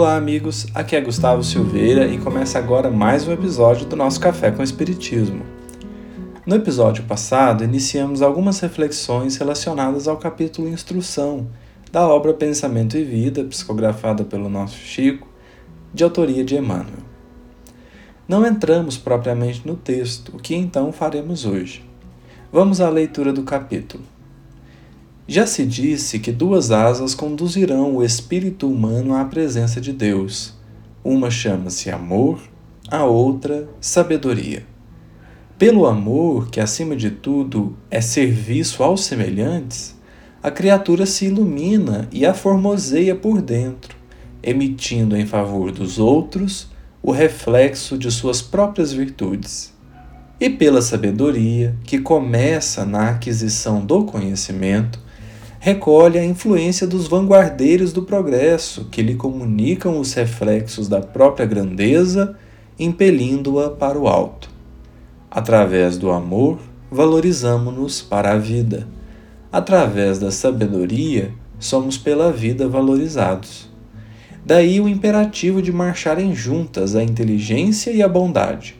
Olá, amigos. Aqui é Gustavo Silveira e começa agora mais um episódio do nosso Café com Espiritismo. No episódio passado, iniciamos algumas reflexões relacionadas ao capítulo Instrução da obra Pensamento e Vida, psicografada pelo nosso Chico, de autoria de Emmanuel. Não entramos propriamente no texto, o que então faremos hoje. Vamos à leitura do capítulo. Já se disse que duas asas conduzirão o espírito humano à presença de Deus. Uma chama-se amor, a outra sabedoria. Pelo amor, que acima de tudo é serviço aos semelhantes, a criatura se ilumina e aformoseia por dentro, emitindo em favor dos outros o reflexo de suas próprias virtudes. E pela sabedoria, que começa na aquisição do conhecimento, recolhe a influência dos vanguardeiros do progresso, que lhe comunicam os reflexos da própria grandeza, impelindo-a para o alto. Através do amor, valorizamo-nos para a vida. Através da sabedoria, somos pela vida valorizados. Daí o imperativo de marcharem juntas a inteligência e a bondade.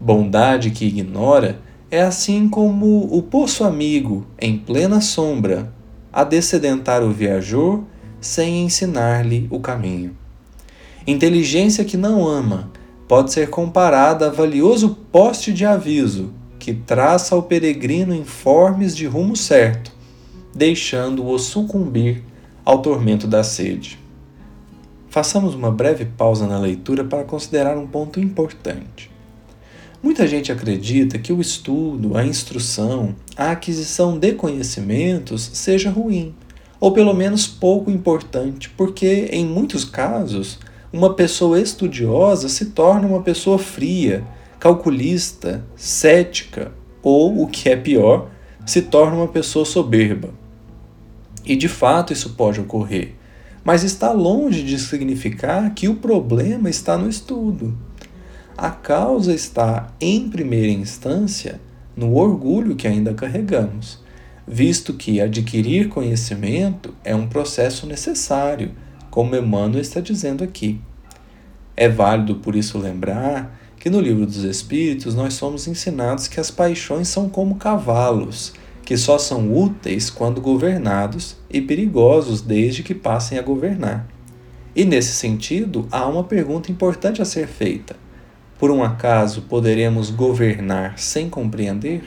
Bondade que ignora é assim como o poço amigo, em plena sombra, a descedentar o viajor sem ensinar-lhe o caminho. Inteligência que não ama pode ser comparada a valioso poste de aviso que traça ao peregrino informes de rumo certo, deixando-o sucumbir ao tormento da sede. Façamos uma breve pausa na leitura para considerar um ponto importante. Muita gente acredita que o estudo, a instrução, a aquisição de conhecimentos seja ruim, ou pelo menos pouco importante, porque em muitos casos uma pessoa estudiosa se torna uma pessoa fria, calculista, cética, ou, o que é pior, se torna uma pessoa soberba. E de fato isso pode ocorrer, mas está longe de significar que o problema está no estudo. A causa está, em primeira instância, no orgulho que ainda carregamos, visto que adquirir conhecimento é um processo necessário, como Emmanuel está dizendo aqui. É válido por isso lembrar que no Livro dos Espíritos nós somos ensinados que as paixões são como cavalos, que só são úteis quando governados e perigosos desde que passem a governar. E nesse sentido, há uma pergunta importante a ser feita por um acaso poderemos governar sem compreender?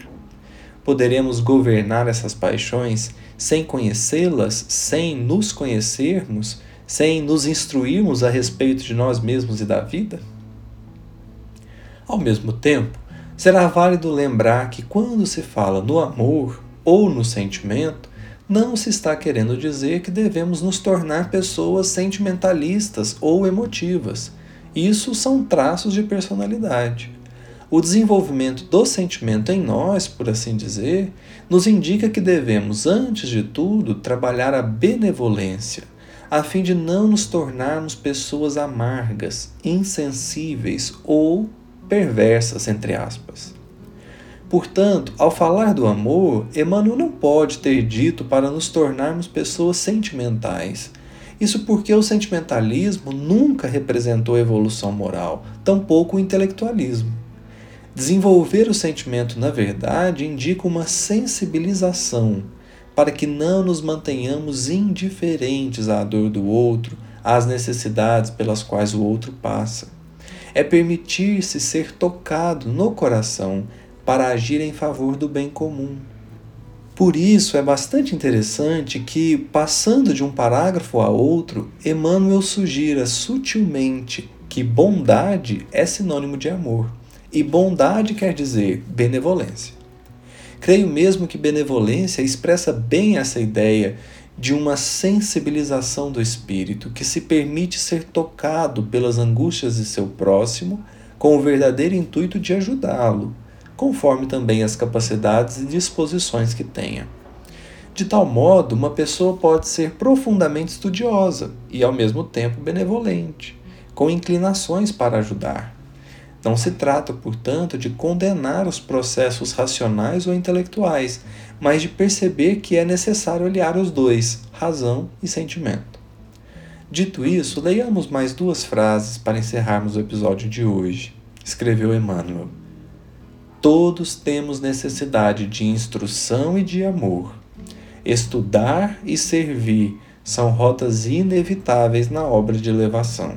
Poderemos governar essas paixões sem conhecê-las, sem nos conhecermos, sem nos instruirmos a respeito de nós mesmos e da vida? Ao mesmo tempo, será válido lembrar que quando se fala no amor ou no sentimento, não se está querendo dizer que devemos nos tornar pessoas sentimentalistas ou emotivas isso são traços de personalidade. O desenvolvimento do sentimento em nós, por assim dizer, nos indica que devemos, antes de tudo, trabalhar a benevolência, a fim de não nos tornarmos pessoas amargas, insensíveis ou perversas, entre aspas. Portanto, ao falar do amor, Emmanuel não pode ter dito para nos tornarmos pessoas sentimentais, isso porque o sentimentalismo nunca representou evolução moral, tampouco o intelectualismo. Desenvolver o sentimento, na verdade, indica uma sensibilização para que não nos mantenhamos indiferentes à dor do outro, às necessidades pelas quais o outro passa. É permitir-se ser tocado no coração para agir em favor do bem comum. Por isso é bastante interessante que, passando de um parágrafo a outro, Emmanuel sugira sutilmente que bondade é sinônimo de amor, e bondade quer dizer benevolência. Creio mesmo que benevolência expressa bem essa ideia de uma sensibilização do espírito que se permite ser tocado pelas angústias de seu próximo com o verdadeiro intuito de ajudá-lo, conforme também as capacidades e disposições que tenha. De tal modo, uma pessoa pode ser profundamente estudiosa e, ao mesmo tempo, benevolente, com inclinações para ajudar. Não se trata, portanto, de condenar os processos racionais ou intelectuais, mas de perceber que é necessário aliar os dois, razão e sentimento. Dito isso, leiamos mais duas frases para encerrarmos o episódio de hoje. Escreveu Emmanuel. Todos temos necessidade de instrução e de amor. Estudar e servir são rotas inevitáveis na obra de elevação.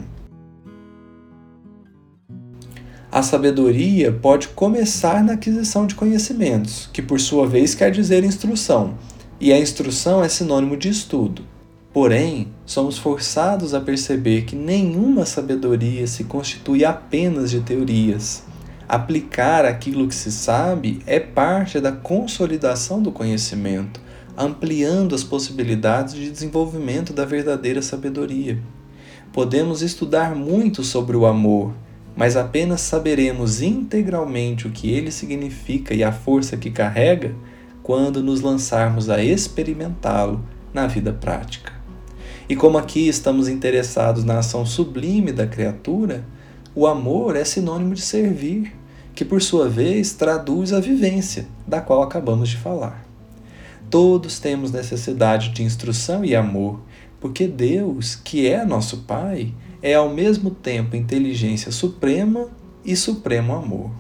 A sabedoria pode começar na aquisição de conhecimentos, que por sua vez quer dizer instrução, e a instrução é sinônimo de estudo. Porém, somos forçados a perceber que nenhuma sabedoria se constitui apenas de teorias. Aplicar aquilo que se sabe é parte da consolidação do conhecimento, ampliando as possibilidades de desenvolvimento da verdadeira sabedoria. Podemos estudar muito sobre o amor, mas apenas saberemos integralmente o que ele significa e a força que carrega quando nos lançarmos a experimentá-lo na vida prática. E como aqui estamos interessados na ação sublime da criatura, o amor é sinônimo de servir, que por sua vez traduz a vivência, da qual acabamos de falar. Todos temos necessidade de instrução e amor, porque Deus, que é nosso Pai, é ao mesmo tempo inteligência suprema e supremo amor.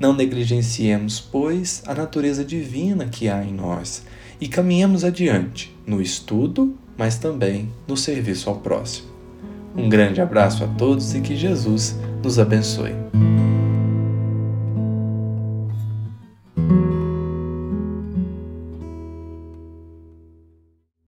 Não negligenciemos, pois, a natureza divina que há em nós e caminhemos adiante no estudo mas também no serviço ao próximo. Um grande abraço a todos e que Jesus nos abençoe.